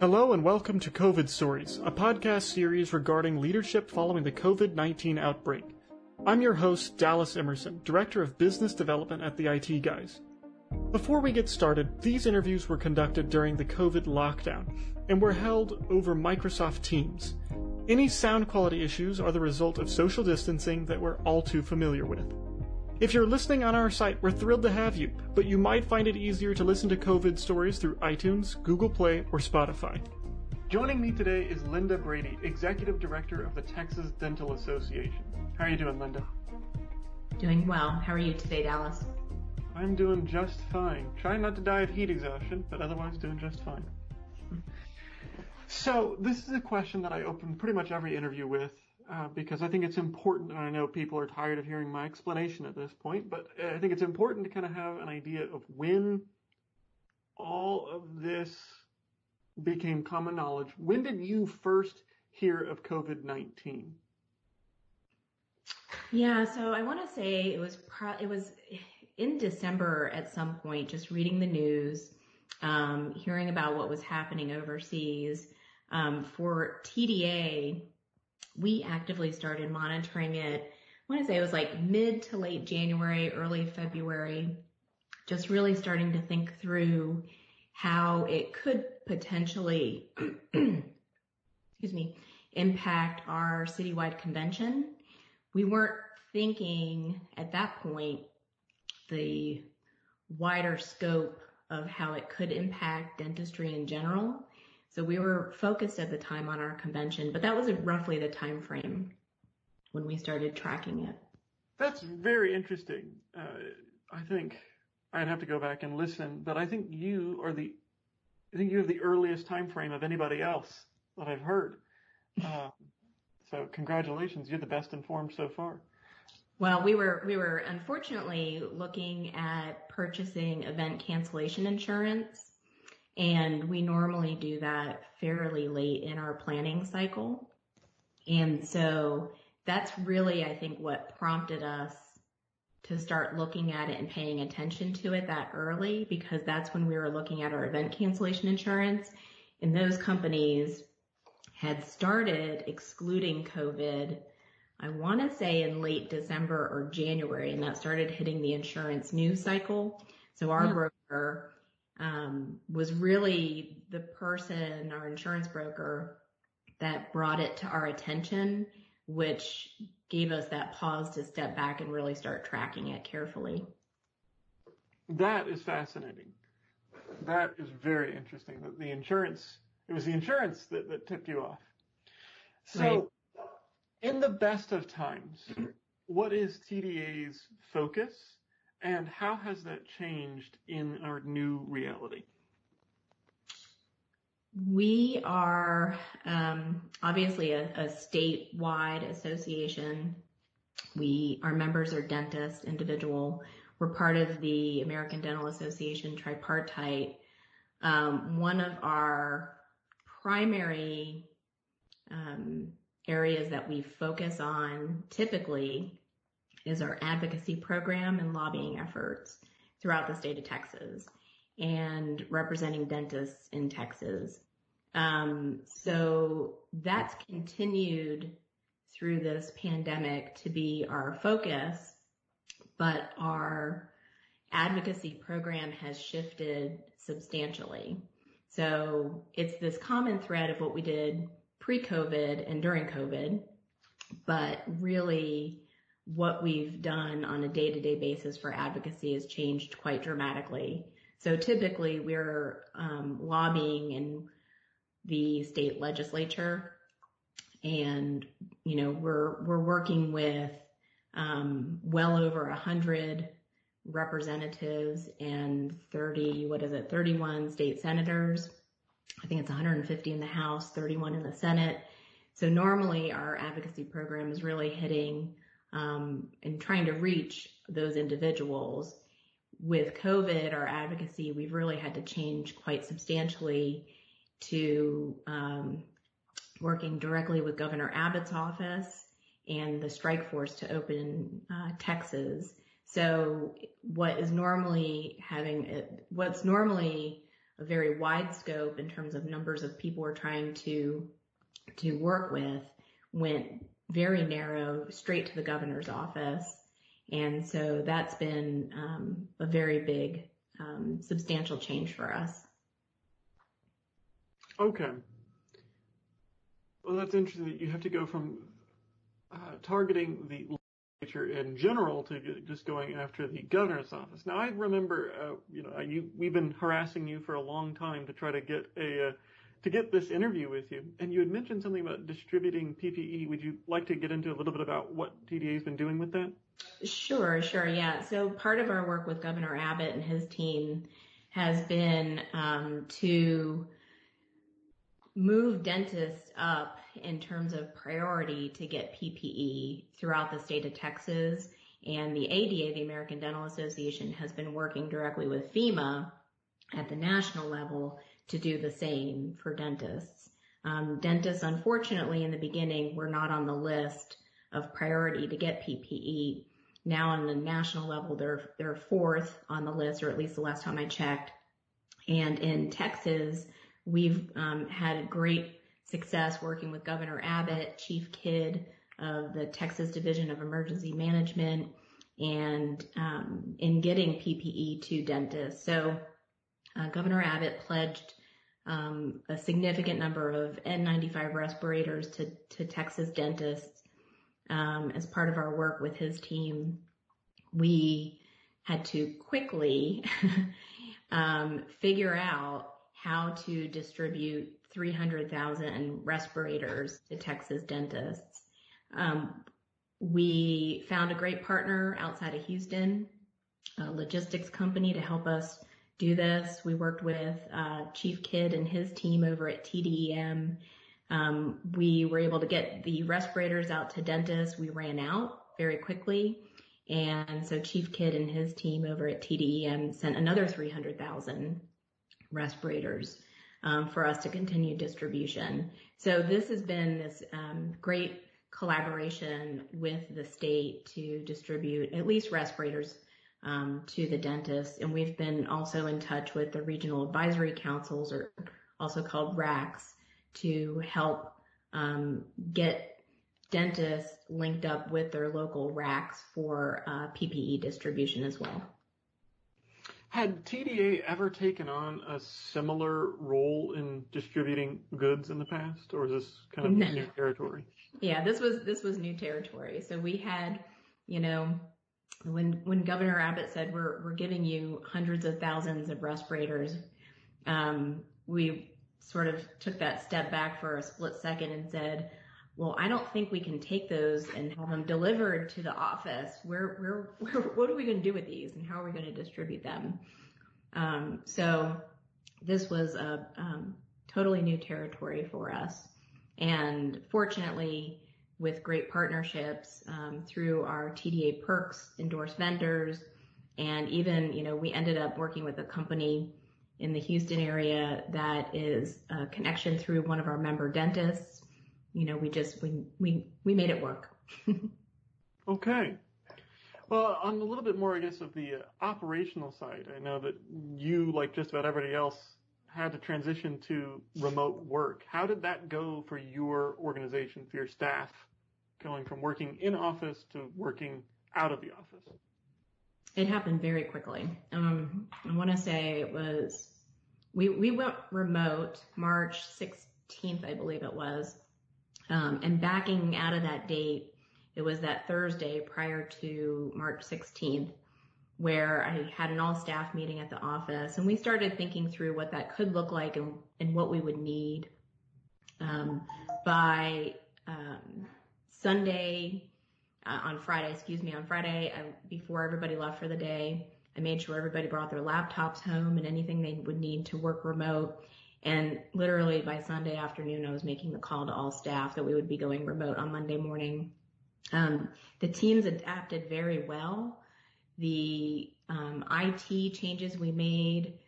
Hello and welcome to COVID Stories, a podcast series regarding leadership following the COVID 19 outbreak. I'm your host, Dallas Emerson, Director of Business Development at the IT Guys. Before we get started, these interviews were conducted during the COVID lockdown and were held over Microsoft Teams. Any sound quality issues are the result of social distancing that we're all too familiar with. If you're listening on our site, we're thrilled to have you, but you might find it easier to listen to COVID stories through iTunes, Google Play, or Spotify. Joining me today is Linda Brady, Executive Director of the Texas Dental Association. How are you doing, Linda? Doing well. How are you today, Dallas? I'm doing just fine. Trying not to die of heat exhaustion, but otherwise doing just fine. So, this is a question that I open pretty much every interview with, uh, because I think it's important, and I know people are tired of hearing my explanation at this point, but I think it's important to kind of have an idea of when all of this became common knowledge. When did you first hear of COVID-19? Yeah, so I want to say it was pro- it was in December at some point, just reading the news, um, hearing about what was happening overseas. Um, for TDA, we actively started monitoring it. I want to say it was like mid to late January, early February, just really starting to think through how it could potentially, excuse me, impact our citywide convention. We weren't thinking at that point the wider scope of how it could impact dentistry in general. So we were focused at the time on our convention, but that was roughly the time frame when we started tracking it. That's very interesting. Uh, I think I'd have to go back and listen, but I think you are the, I think you have the earliest time frame of anybody else that I've heard. Uh, so congratulations, you're the best informed so far. Well, we were we were unfortunately looking at purchasing event cancellation insurance and we normally do that fairly late in our planning cycle. And so that's really, I think, what prompted us to start looking at it and paying attention to it that early because that's when we were looking at our event cancellation insurance and those companies had started excluding COVID, I want to say in late December or January, and that started hitting the insurance news cycle. So our yeah. broker um, was really the person, our insurance broker, that brought it to our attention, which gave us that pause to step back and really start tracking it carefully. That is fascinating. That is very interesting. That the insurance, it was the insurance that, that tipped you off. So, right. in the best of times, what is TDA's focus and how has that changed in our new reality? We are um, obviously a, a, statewide association. We our members are dentists, individual. We're part of the American Dental Association tripartite. Um, one of our primary um, areas that we focus on typically is our advocacy program and lobbying efforts throughout the state of Texas and representing dentists in Texas. Um, so that's continued through this pandemic to be our focus, but our advocacy program has shifted substantially. So it's this common thread of what we did pre-COVID and during COVID, but really what we've done on a day-to-day basis for advocacy has changed quite dramatically. So typically we're um, lobbying in the state legislature and, you know, we're, we're working with um, well over a hundred representatives and 30, what is it, 31 state senators. I think it's 150 in the House, 31 in the Senate. So normally our advocacy program is really hitting um, and trying to reach those individuals. With COVID, our advocacy, we've really had to change quite substantially to um, working directly with Governor Abbott's office and the strike force to open uh, Texas. So what is normally having a, what's normally a very wide scope in terms of numbers of people we're trying to to work with went very narrow straight to the governor's office. And so that's been um, a very big, um, substantial change for us. Okay. Well, that's interesting that you have to go from uh, targeting the legislature in general to just going after the governor's office. Now, I remember, uh, you know, you, we've been harassing you for a long time to try to get a uh, to get this interview with you, and you had mentioned something about distributing PPE. Would you like to get into a little bit about what TDA has been doing with that? Sure, sure, yeah. So part of our work with Governor Abbott and his team has been um, to move dentists up in terms of priority to get PPE throughout the state of Texas. And the ADA, the American Dental Association, has been working directly with FEMA at the national level to do the same for dentists. Um, dentists, unfortunately, in the beginning were not on the list of priority to get PPE. Now on the national level, they're, they're fourth on the list, or at least the last time I checked. And in Texas, we've um, had great success working with Governor Abbott, Chief Kidd of the Texas Division of Emergency Management, and um, in getting PPE to dentists. So uh, Governor Abbott pledged um, a significant number of N95 respirators to, to Texas dentists um, as part of our work with his team. We had to quickly um, figure out how to distribute 300,000 respirators to Texas dentists. Um, we found a great partner outside of Houston, a logistics company to help us do this. We worked with uh, Chief Kidd and his team over at TDEM. Um, we were able to get the respirators out to dentists. We ran out very quickly. And so Chief Kidd and his team over at TDEM sent another 300,000 respirators um, for us to continue distribution. So this has been this um, great collaboration with the state to distribute at least respirators um, to the dentist. And we've been also in touch with the regional advisory councils, or also called RACs, to help um, get dentists linked up with their local RACs for uh, PPE distribution as well. Had TDA ever taken on a similar role in distributing goods in the past, or is this kind of no. new territory? Yeah, this was this was new territory. So we had, you know, when when Governor Abbott said we're we're giving you hundreds of thousands of respirators, um, we sort of took that step back for a split second and said, well, I don't think we can take those and have them delivered to the office. Where where, where what are we going to do with these, and how are we going to distribute them? Um, so this was a um, totally new territory for us, and fortunately with great partnerships um, through our TDA perks endorsed vendors. And even, you know, we ended up working with a company in the Houston area that is a connection through one of our member dentists. You know, we just, we, we, we made it work. okay. Well, on a little bit more, I guess, of the uh, operational side, I know that you, like just about everybody else, had to transition to remote work. How did that go for your organization, for your staff? Going from working in office to working out of the office? It happened very quickly. Um, I want to say it was we we went remote March 16th, I believe it was, um, and backing out of that date, it was that Thursday prior to March 16th where I had an all staff meeting at the office and we started thinking through what that could look like and, and what we would need. Um, by um, Sunday, uh, on Friday, excuse me, on Friday, I, before everybody left for the day, I made sure everybody brought their laptops home and anything they would need to work remote. And literally by Sunday afternoon, I was making the call to all staff that we would be going remote on Monday morning. Um, the teams adapted very well. The um, IT changes we made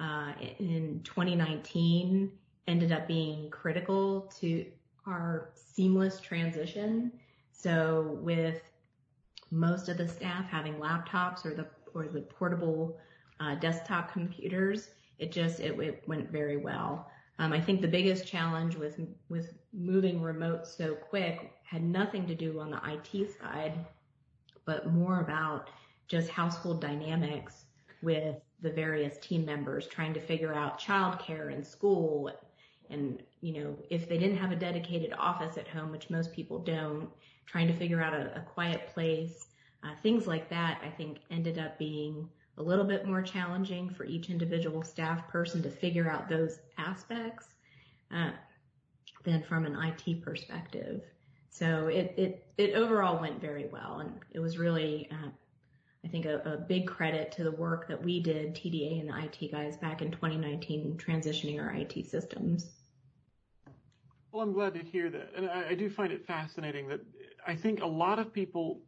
uh, in 2019 ended up being critical to our seamless transition. So with most of the staff having laptops or the or the portable uh, desktop computers, it just, it, it went very well. Um, I think the biggest challenge with, with moving remote so quick had nothing to do on the IT side, but more about just household dynamics with the various team members trying to figure out childcare and school and you know if they didn't have a dedicated office at home which most people don't trying to figure out a, a quiet place uh, things like that i think ended up being a little bit more challenging for each individual staff person to figure out those aspects uh, than from an it perspective so it, it it overall went very well and it was really uh, I think a, a, big credit to the work that we did, TDA and the IT guys back in 2019, transitioning our IT systems. Well, I'm glad to hear that. And I, I do find it fascinating that I think a lot of people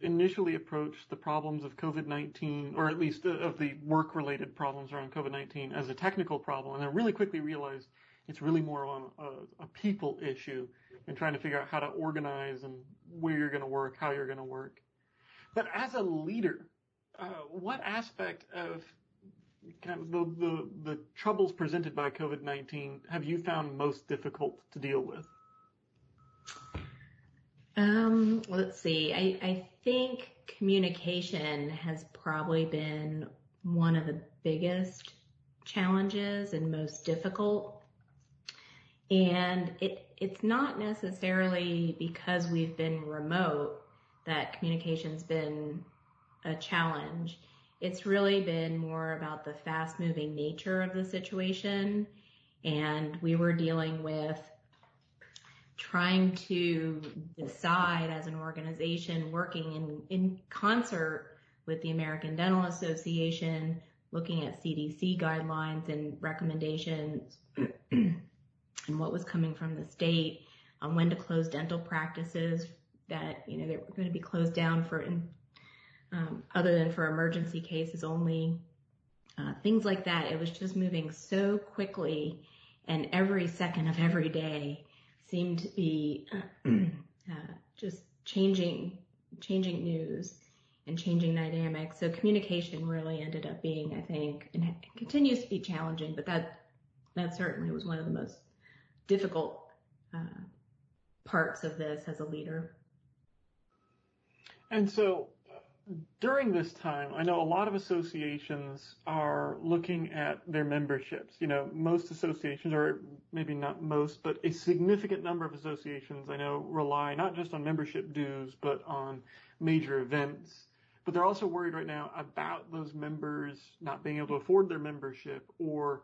initially approach the problems of COVID-19, or at least of the work-related problems around COVID-19 as a technical problem, and then really quickly realize it's really more on a, a people issue and trying to figure out how to organize and where you're going to work, how you're going to work. But as a leader, uh, what aspect of kind of the, the, the troubles presented by COVID-19 have you found most difficult to deal with? Um, let's see. I, I think communication has probably been one of the biggest challenges and most difficult. And it, it's not necessarily because we've been remote that communication's been a challenge. It's really been more about the fast moving nature of the situation. And we were dealing with trying to decide as an organization working in, in concert with the American Dental Association, looking at CDC guidelines and recommendations and what was coming from the state on when to close dental practices that, you know, they were going to be closed down for, um, other than for emergency cases only, uh, things like that. It was just moving so quickly and every second of every day seemed to be uh, just changing, changing news and changing dynamics. So communication really ended up being, I think, and continues to be challenging, but that, that certainly was one of the most difficult, uh, parts of this as a leader. And so during this time, I know a lot of associations are looking at their memberships. You know, most associations, or maybe not most, but a significant number of associations I know rely not just on membership dues, but on major events. But they're also worried right now about those members not being able to afford their membership or,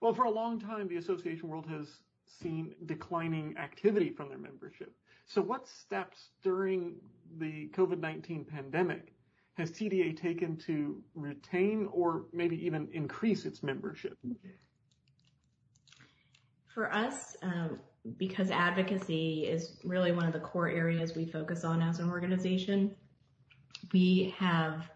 well, for a long time, the association world has seen declining activity from their membership. So what steps during the COVID-19 pandemic has TDA taken to retain or maybe even increase its membership? For us, um, because advocacy is really one of the core areas we focus on as an organization, we have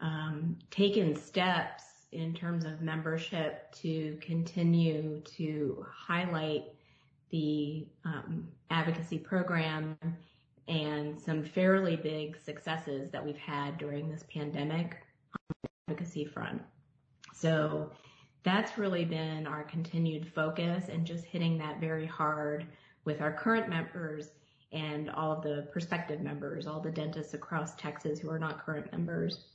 um, taken steps in terms of membership to continue to highlight the um, advocacy program and some fairly big successes that we've had during this pandemic on the advocacy front. So that's really been our continued focus and just hitting that very hard with our current members and all of the prospective members, all the dentists across Texas who are not current members.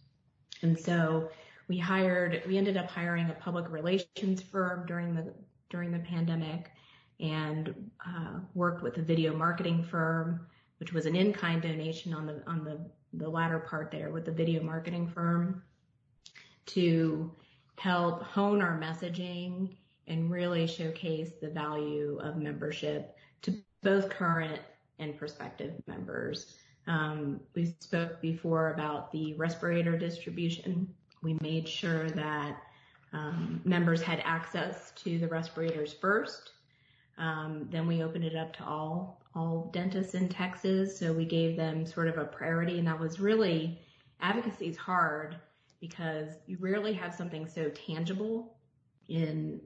And so we hired, we ended up hiring a public relations firm during the, during the pandemic and uh, worked with a video marketing firm, which was an in-kind donation on the on the the latter part there with the video marketing firm to help hone our messaging and really showcase the value of membership to both current and prospective members. Um, we spoke before about the respirator distribution. We made sure that um, members had access to the respirators first um, then we opened it up to all all dentists in Texas. So we gave them sort of a priority, and that was really advocacy is hard because you rarely have something so tangible in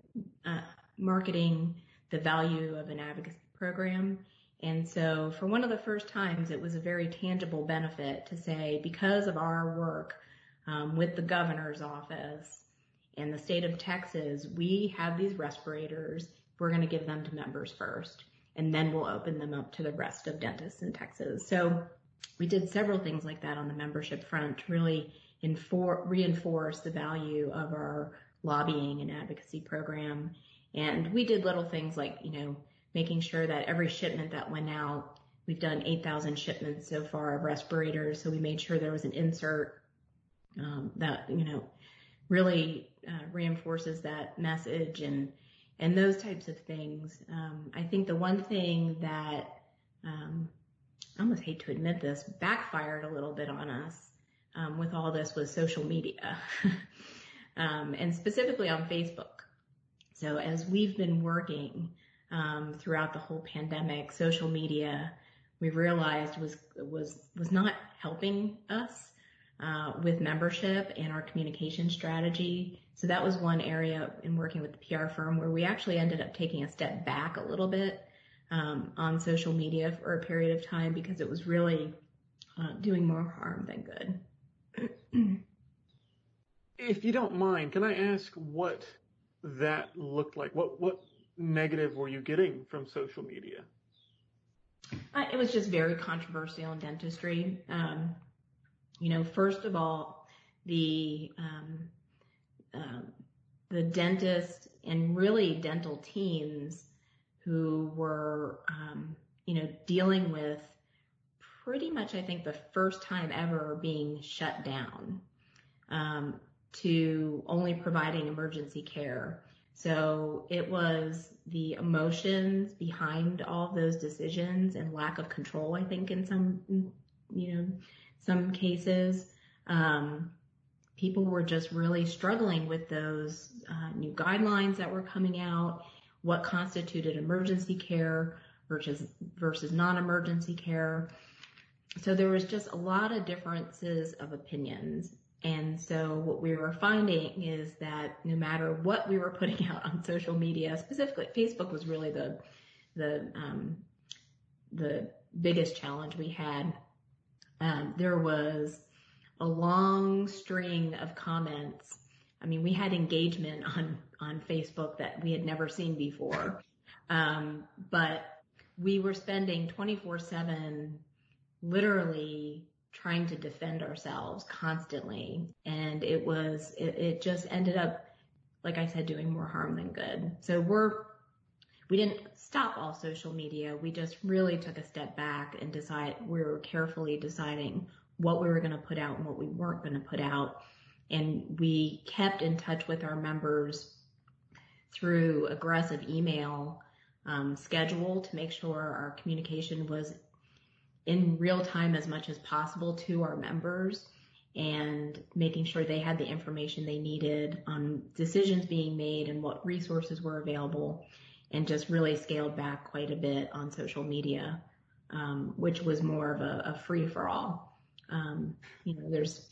uh, marketing the value of an advocacy program. And so for one of the first times, it was a very tangible benefit to say, because of our work um, with the governor's office in the state of Texas, we have these respirators. We're going to give them to members first, and then we'll open them up to the rest of dentists in Texas. So we did several things like that on the membership front to really infor- reinforce the value of our lobbying and advocacy program. And we did little things like, you know, making sure that every shipment that went out, we've done 8,000 shipments so far of respirators. So we made sure there was an insert um, that, you know, really uh, reinforces that message and and those types of things. Um, I think the one thing that um, I almost hate to admit this backfired a little bit on us um, with all this was social media, um, and specifically on Facebook. So as we've been working um, throughout the whole pandemic, social media we realized was was was not helping us uh, with membership and our communication strategy. So that was one area in working with the PR firm where we actually ended up taking a step back a little bit um, on social media for a period of time because it was really uh, doing more harm than good. if you don't mind, can I ask what that looked like? What what negative were you getting from social media? Uh, it was just very controversial in dentistry. Um, you know, first of all, the um, uh, the dentist and really dental teams who were, um, you know, dealing with pretty much, I think, the first time ever being shut down um, to only providing emergency care. So it was the emotions behind all those decisions and lack of control, I think, in some, you know, some cases. Um, people were just really struggling with those uh, new guidelines that were coming out, what constituted emergency care versus versus non-emergency care. So there was just a lot of differences of opinions. And so what we were finding is that no matter what we were putting out on social media, specifically Facebook was really the the um, the biggest challenge we had um, there was a long string of comments. I mean, we had engagement on on Facebook that we had never seen before, um, but we were spending 24/7, literally trying to defend ourselves constantly, and it was it, it just ended up, like I said, doing more harm than good. So we're we didn't stop all social media. We just really took a step back and decide we were carefully deciding what we were going to put out and what we weren't going to put out. And we kept in touch with our members through aggressive email um, schedule to make sure our communication was in real time as much as possible to our members and making sure they had the information they needed on decisions being made and what resources were available and just really scaled back quite a bit on social media, um, which was more of a, a free for all. Um, you know, there's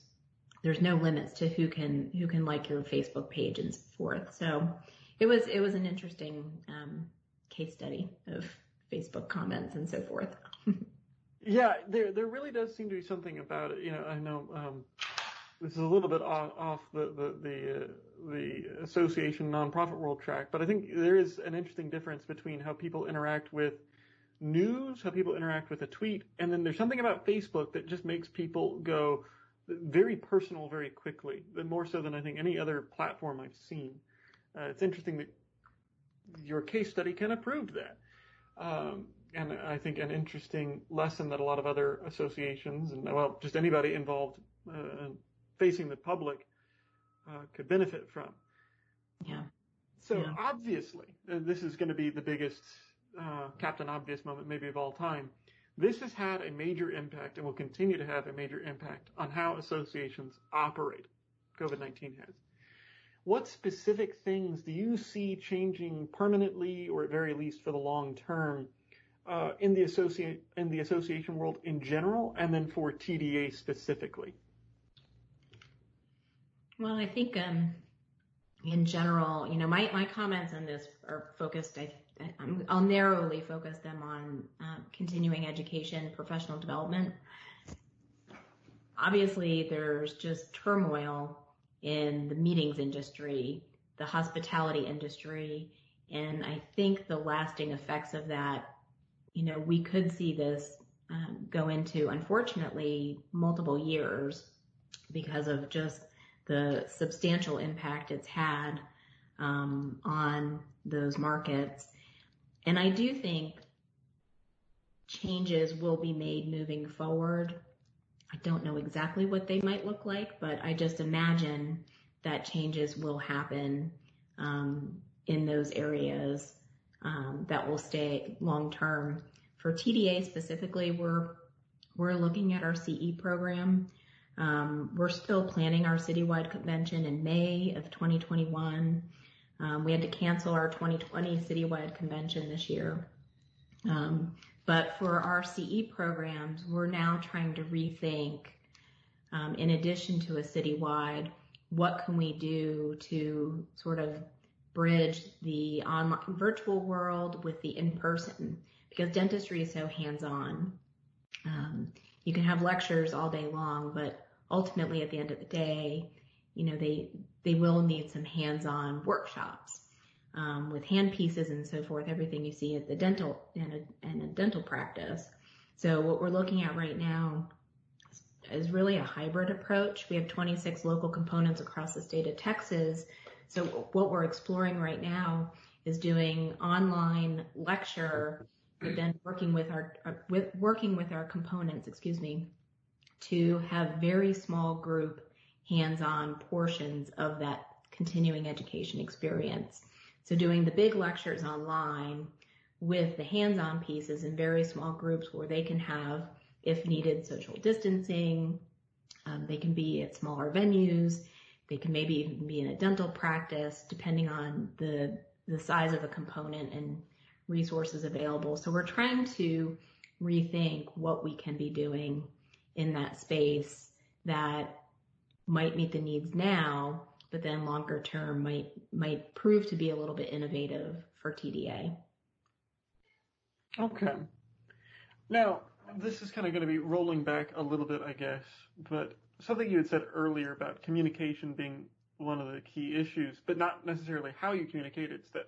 there's no limits to who can who can like your Facebook page and so forth. So it was it was an interesting um, case study of Facebook comments and so forth. yeah, there there really does seem to be something about it. You know, I know um, this is a little bit off, off the the the, uh, the association nonprofit world track, but I think there is an interesting difference between how people interact with news, how people interact with a tweet, and then there's something about Facebook that just makes people go very personal very quickly, more so than I think any other platform I've seen. Uh, it's interesting that your case study kind of proved that. Um, and I think an interesting lesson that a lot of other associations and well, just anybody involved uh, facing the public uh, could benefit from. Yeah. So yeah. obviously, this is going to be the biggest uh, Captain Obvious moment maybe of all time. This has had a major impact and will continue to have a major impact on how associations operate. COVID-19 has. What specific things do you see changing permanently, or at very least for the long term, uh, in the associate in the association world in general, and then for TDA specifically? Well, I think um, in general, you know, my, my comments on this are focused, I, will narrowly focus them on uh, continuing education, professional development. Obviously, there's just turmoil in the meetings industry, the hospitality industry. And I think the lasting effects of that, you know, we could see this um, go into, unfortunately, multiple years because of just the substantial impact it's had um, on those markets. And I do think changes will be made moving forward. I don't know exactly what they might look like, but I just imagine that changes will happen um, in those areas um, that will stay long term. For TDA specifically, we're we're looking at our CE program. Um, we're still planning our citywide convention in May of 2021. Um, we had to cancel our 2020 citywide convention this year. Um, but for our CE programs, we're now trying to rethink, um, in addition to a citywide, what can we do to sort of bridge the online virtual world with the in-person because dentistry is so hands-on. Um, you can have lectures all day long, but ultimately at the end of the day, you know, they, they will need some hands-on workshops, um, with hand pieces and so forth, everything you see at the dental and a, and a dental practice. So what we're looking at right now is really a hybrid approach. We have 26 local components across the state of Texas. So what we're exploring right now is doing online lecture, but then working with our, with working with our components, excuse me, to have very small group hands-on portions of that continuing education experience. So doing the big lectures online with the hands-on pieces in very small groups where they can have, if needed, social distancing. Um, they can be at smaller venues. They can maybe even be in a dental practice, depending on the the size of a component and resources available. So we're trying to rethink what we can be doing in that space that might meet the needs now, but then longer term might might prove to be a little bit innovative for TDA. Okay. Now, this is kind of going to be rolling back a little bit, I guess, but something you had said earlier about communication being one of the key issues, but not necessarily how you communicate, it's that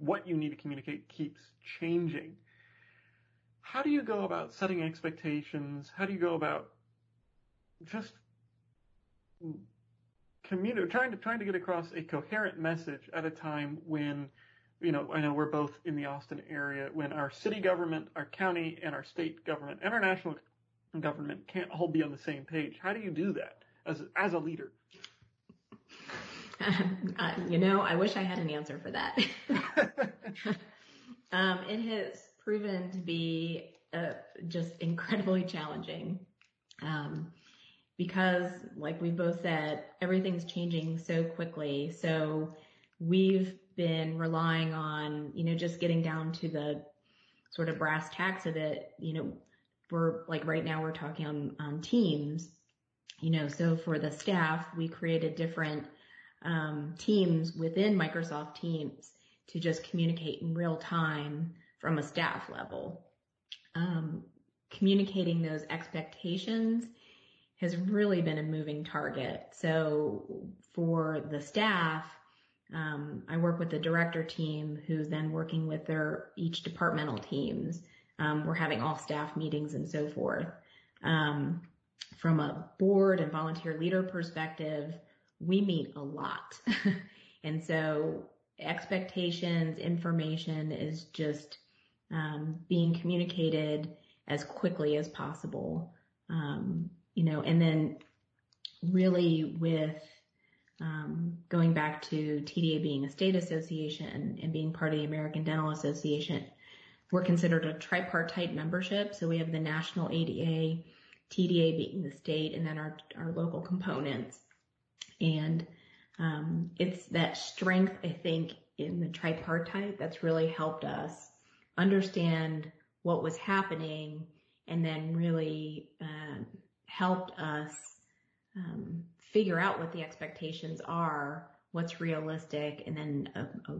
what you need to communicate keeps changing. How do you go about setting expectations? How do you go about just trying to trying to get across a coherent message at a time when you know I know we're both in the Austin area when our city government, our county, and our state government and our national government can't all be on the same page. How do you do that as as a leader? uh, you know, I wish I had an answer for that. um, it has proven to be uh, just incredibly challenging. Um, because like we both said, everything's changing so quickly. So we've been relying on, you know, just getting down to the sort of brass tacks of it. You know, we're like right now we're talking on, on teams, you know, so for the staff, we created different um, teams within Microsoft Teams to just communicate in real time from a staff level. Um, communicating those expectations has really been a moving target. So for the staff, um, I work with the director team who's then working with their each departmental teams. Um, we're having all staff meetings and so forth. Um, from a board and volunteer leader perspective, we meet a lot. and so expectations, information is just um, being communicated as quickly as possible. Um, you know, and then really with um, going back to TDA being a state association and, and being part of the American Dental Association, we're considered a tripartite membership. So we have the national ADA, TDA being the state, and then our, our local components. And um, it's that strength, I think, in the tripartite that's really helped us understand what was happening and then really um, helped us um, figure out what the expectations are, what's realistic, and then uh, uh,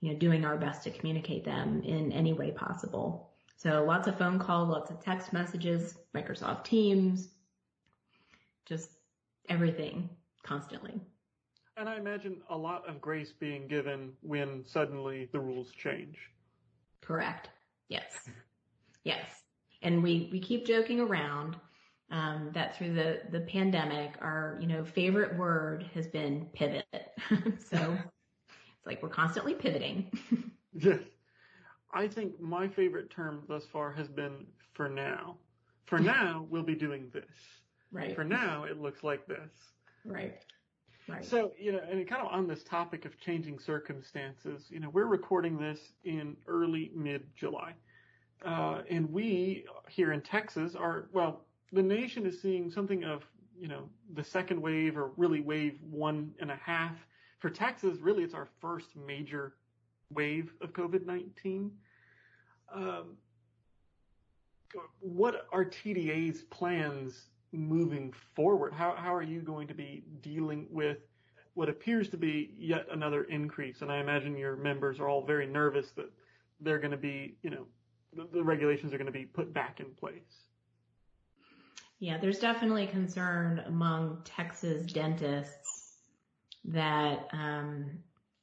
you know doing our best to communicate them in any way possible. So lots of phone calls, lots of text messages, Microsoft Teams, just everything constantly. And I imagine a lot of grace being given when suddenly the rules change. Correct. Yes. Yes. And we, we keep joking around um, that through the, the pandemic, our, you know, favorite word has been pivot. so it's like we're constantly pivoting. yes. I think my favorite term thus far has been for now. For now, we'll be doing this. Right. For now, it looks like this. Right. Right. So, you know, and kind of on this topic of changing circumstances, you know, we're recording this in early mid July. Uh, and we here in Texas are, well, the nation is seeing something of, you know, the second wave or really wave one and a half. For Texas, really, it's our first major wave of COVID-19. Um, what are TDA's plans moving forward? How, how are you going to be dealing with what appears to be yet another increase? And I imagine your members are all very nervous that they're going to be, you know, the, the regulations are going to be put back in place. Yeah, there's definitely concern among Texas dentists that, um,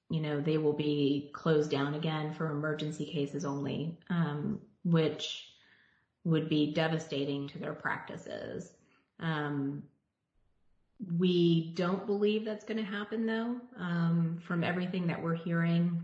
you know, they will be closed down again for emergency cases only, um, which would be devastating to their practices. Um, we don't believe that's going to happen though. Um, from everything that we're hearing,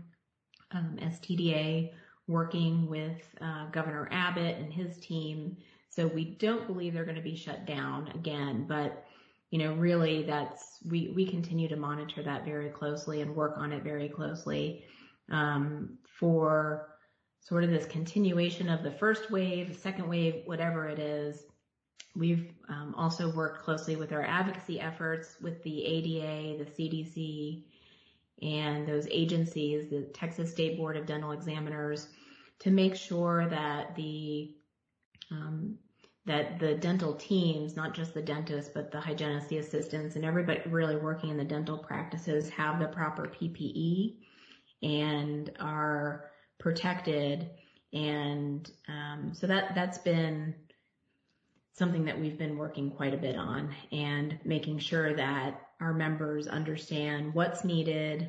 um, as TDA working with uh, Governor Abbott and his team, so we don't believe they're going to be shut down again. But you know, really, that's we we continue to monitor that very closely and work on it very closely um, for sort of this continuation of the first wave, second wave, whatever it is We've um, also worked closely with our advocacy efforts with the ADA, the CDC, and those agencies, the Texas State Board of Dental Examiners, to make sure that the um, that the dental teams, not just the dentists, but the hygienists, the assistants, and everybody really working in the dental practices have the proper PPE and are protected. And um, so that that's been something that we've been working quite a bit on and making sure that our members understand what's needed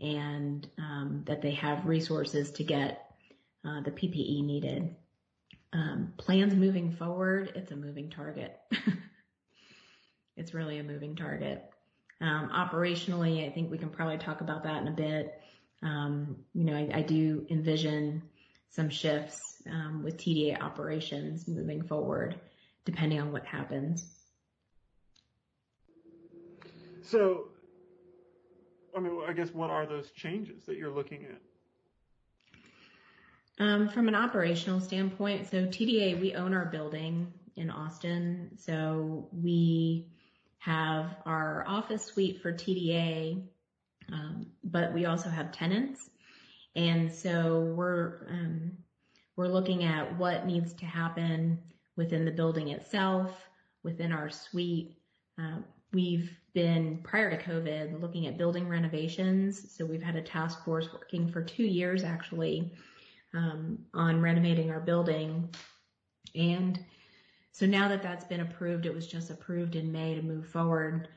and um, that they have resources to get uh, the PPE needed. Um, plans moving forward, it's a moving target. it's really a moving target. Um, operationally, I think we can probably talk about that in a bit. Um, you know, I, I, do envision some shifts um, with TDA operations moving forward depending on what happens. So, I mean, I guess what are those changes that you're looking at? Um, from an operational standpoint, so TDA, we own our building in Austin. So we have our office suite for TDA, um, but we also have tenants. And so we're, um, we're looking at what needs to happen within the building itself, within our suite. Uh, we've been prior to COVID looking at building renovations. So we've had a task force working for two years actually um, on renovating our building. And so now that that's been approved, it was just approved in May to move forward.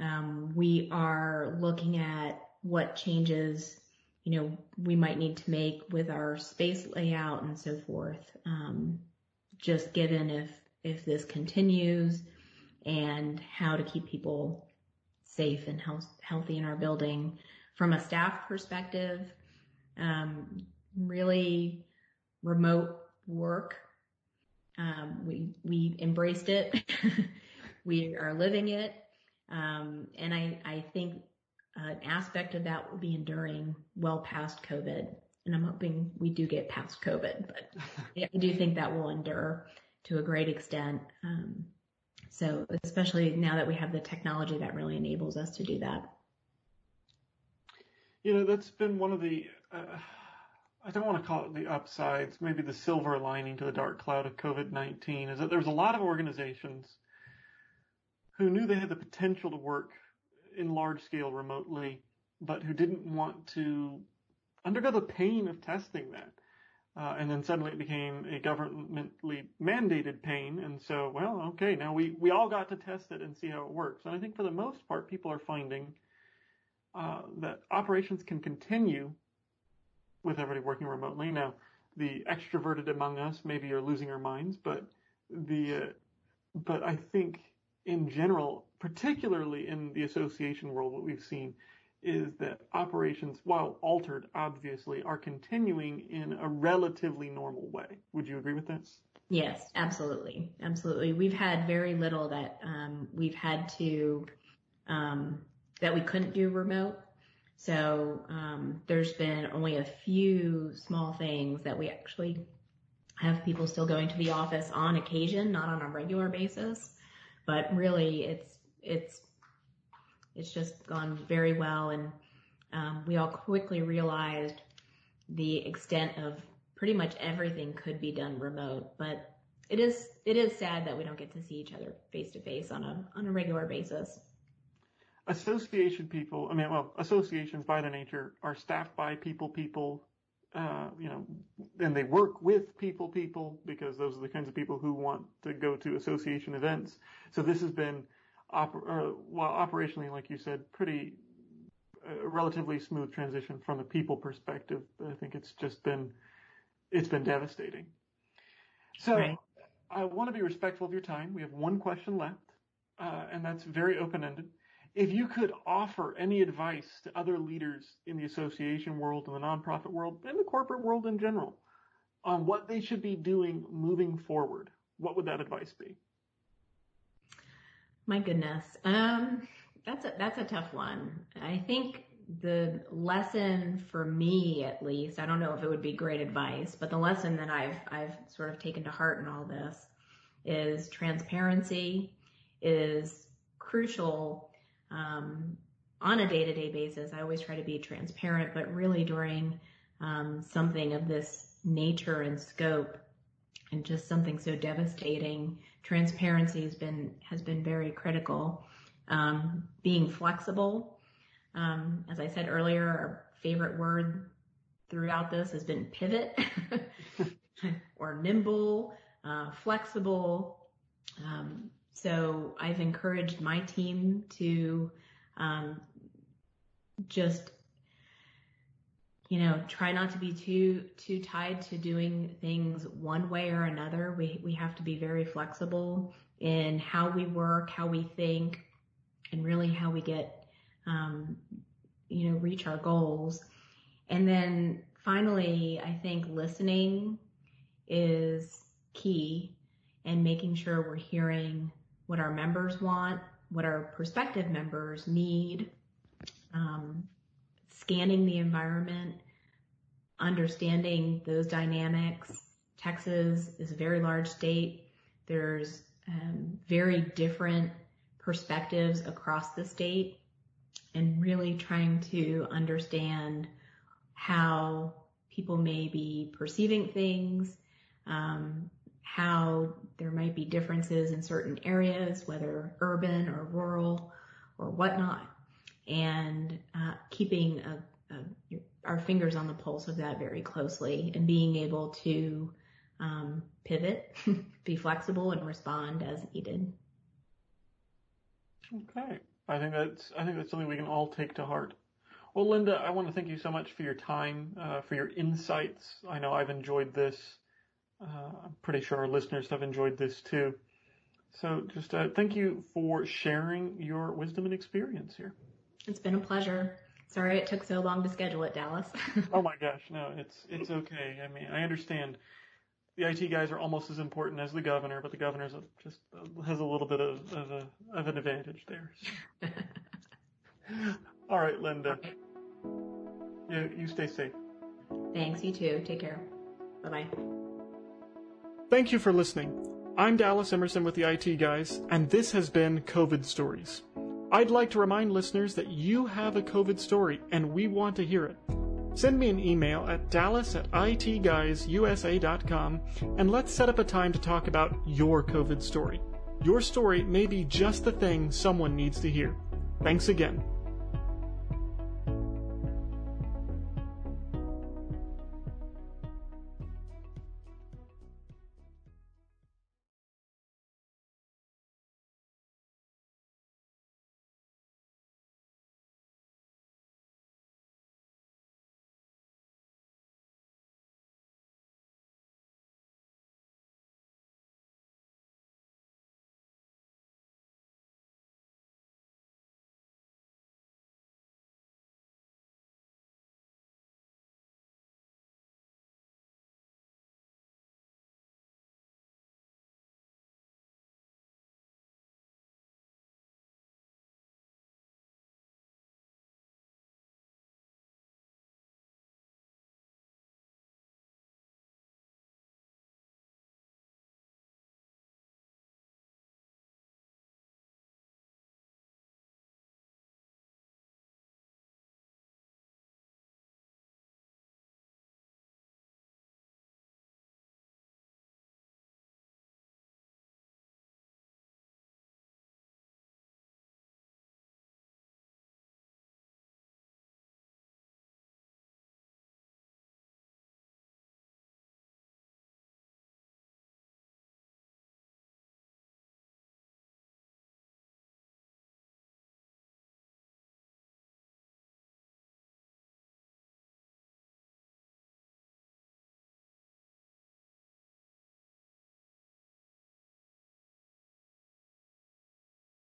Um, we are looking at what changes, you know, we might need to make with our space layout and so forth. Um, just given if, if this continues and how to keep people safe and health, healthy in our building. From a staff perspective, um, really remote work. Um, we, we embraced it. we are living it. Um, and I, I think an aspect of that will be enduring well past COVID and I'm hoping we do get past COVID, but I do think that will endure to a great extent. Um, so especially now that we have the technology that really enables us to do that. You know, that's been one of the, uh, I don't want to call it the upsides, maybe the silver lining to the dark cloud of COVID-19 is that there's a lot of organizations who knew they had the potential to work in large scale remotely, but who didn't want to undergo the pain of testing that. Uh, and then suddenly it became a governmentally mandated pain. And so, well, okay, now we, we all got to test it and see how it works. And I think for the most part, people are finding uh, that operations can continue with everybody working remotely. Now, the extroverted among us maybe are losing our minds, but the uh, but I think in general, particularly in the association world, what we've seen is that operations, while altered, obviously, are continuing in a relatively normal way. Would you agree with that? Yes, absolutely, absolutely. We've had very little that um, we've had to um, that we couldn't do remote. So um, there's been only a few small things that we actually have people still going to the office on occasion, not on a regular basis. But really, it's it's it's just gone very well, and um, we all quickly realized the extent of pretty much everything could be done remote. But it is it is sad that we don't get to see each other face to face on a on a regular basis association people, I mean, well, associations by their nature are staffed by people, people, uh, you know, and they work with people, people, because those are the kinds of people who want to go to association events. So this has been, oper- uh, well, operationally, like you said, pretty, uh, relatively smooth transition from a people perspective. I think it's just been, it's been devastating. So right. I want to be respectful of your time. We have one question left, uh, and that's very open-ended if you could offer any advice to other leaders in the association world in the nonprofit world and the corporate world in general on what they should be doing moving forward, what would that advice be? My goodness. Um, that's a, that's a tough one. I think the lesson for me, at least, I don't know if it would be great advice, but the lesson that I've, I've sort of taken to heart in all this is transparency is crucial um, on a day-to-day basis, I always try to be transparent, but really during um, something of this nature and scope, and just something so devastating, transparency has been has been very critical. Um, being flexible, um, as I said earlier, our favorite word throughout this has been pivot or nimble, uh, flexible. Um, so I've encouraged my team to um, just you know try not to be too too tied to doing things one way or another. We we have to be very flexible in how we work, how we think, and really how we get um, you know reach our goals. And then finally, I think listening is key and making sure we're hearing what our members want, what our prospective members need, um, scanning the environment, understanding those dynamics. Texas is a very large state. There's um, very different perspectives across the state and really trying to understand how people may be perceiving things, um, how there might be differences in certain areas, whether urban or rural or whatnot, and uh, keeping a, a, our fingers on the pulse of that very closely and being able to um, pivot, be flexible, and respond as needed. Okay, I think that's I think that's something we can all take to heart. Well, Linda, I want to thank you so much for your time, uh, for your insights. I know I've enjoyed this. Uh, I'm pretty sure our listeners have enjoyed this too. So just uh, thank you for sharing your wisdom and experience here. It's been a pleasure. Sorry it took so long to schedule it, Dallas. oh my gosh, no, it's it's okay. I mean, I understand. The IT guys are almost as important as the governor, but the governor's just uh, has a little bit of of, a, of an advantage there. All right, Linda. Okay. You you stay safe. Thanks. You too. Take care. Bye bye. Thank you for listening. I'm Dallas Emerson with the IT Guys, and this has been COVID Stories. I'd like to remind listeners that you have a COVID story, and we want to hear it. Send me an email at dallas at itguysusa.com and let's set up a time to talk about your COVID story. Your story may be just the thing someone needs to hear. Thanks again.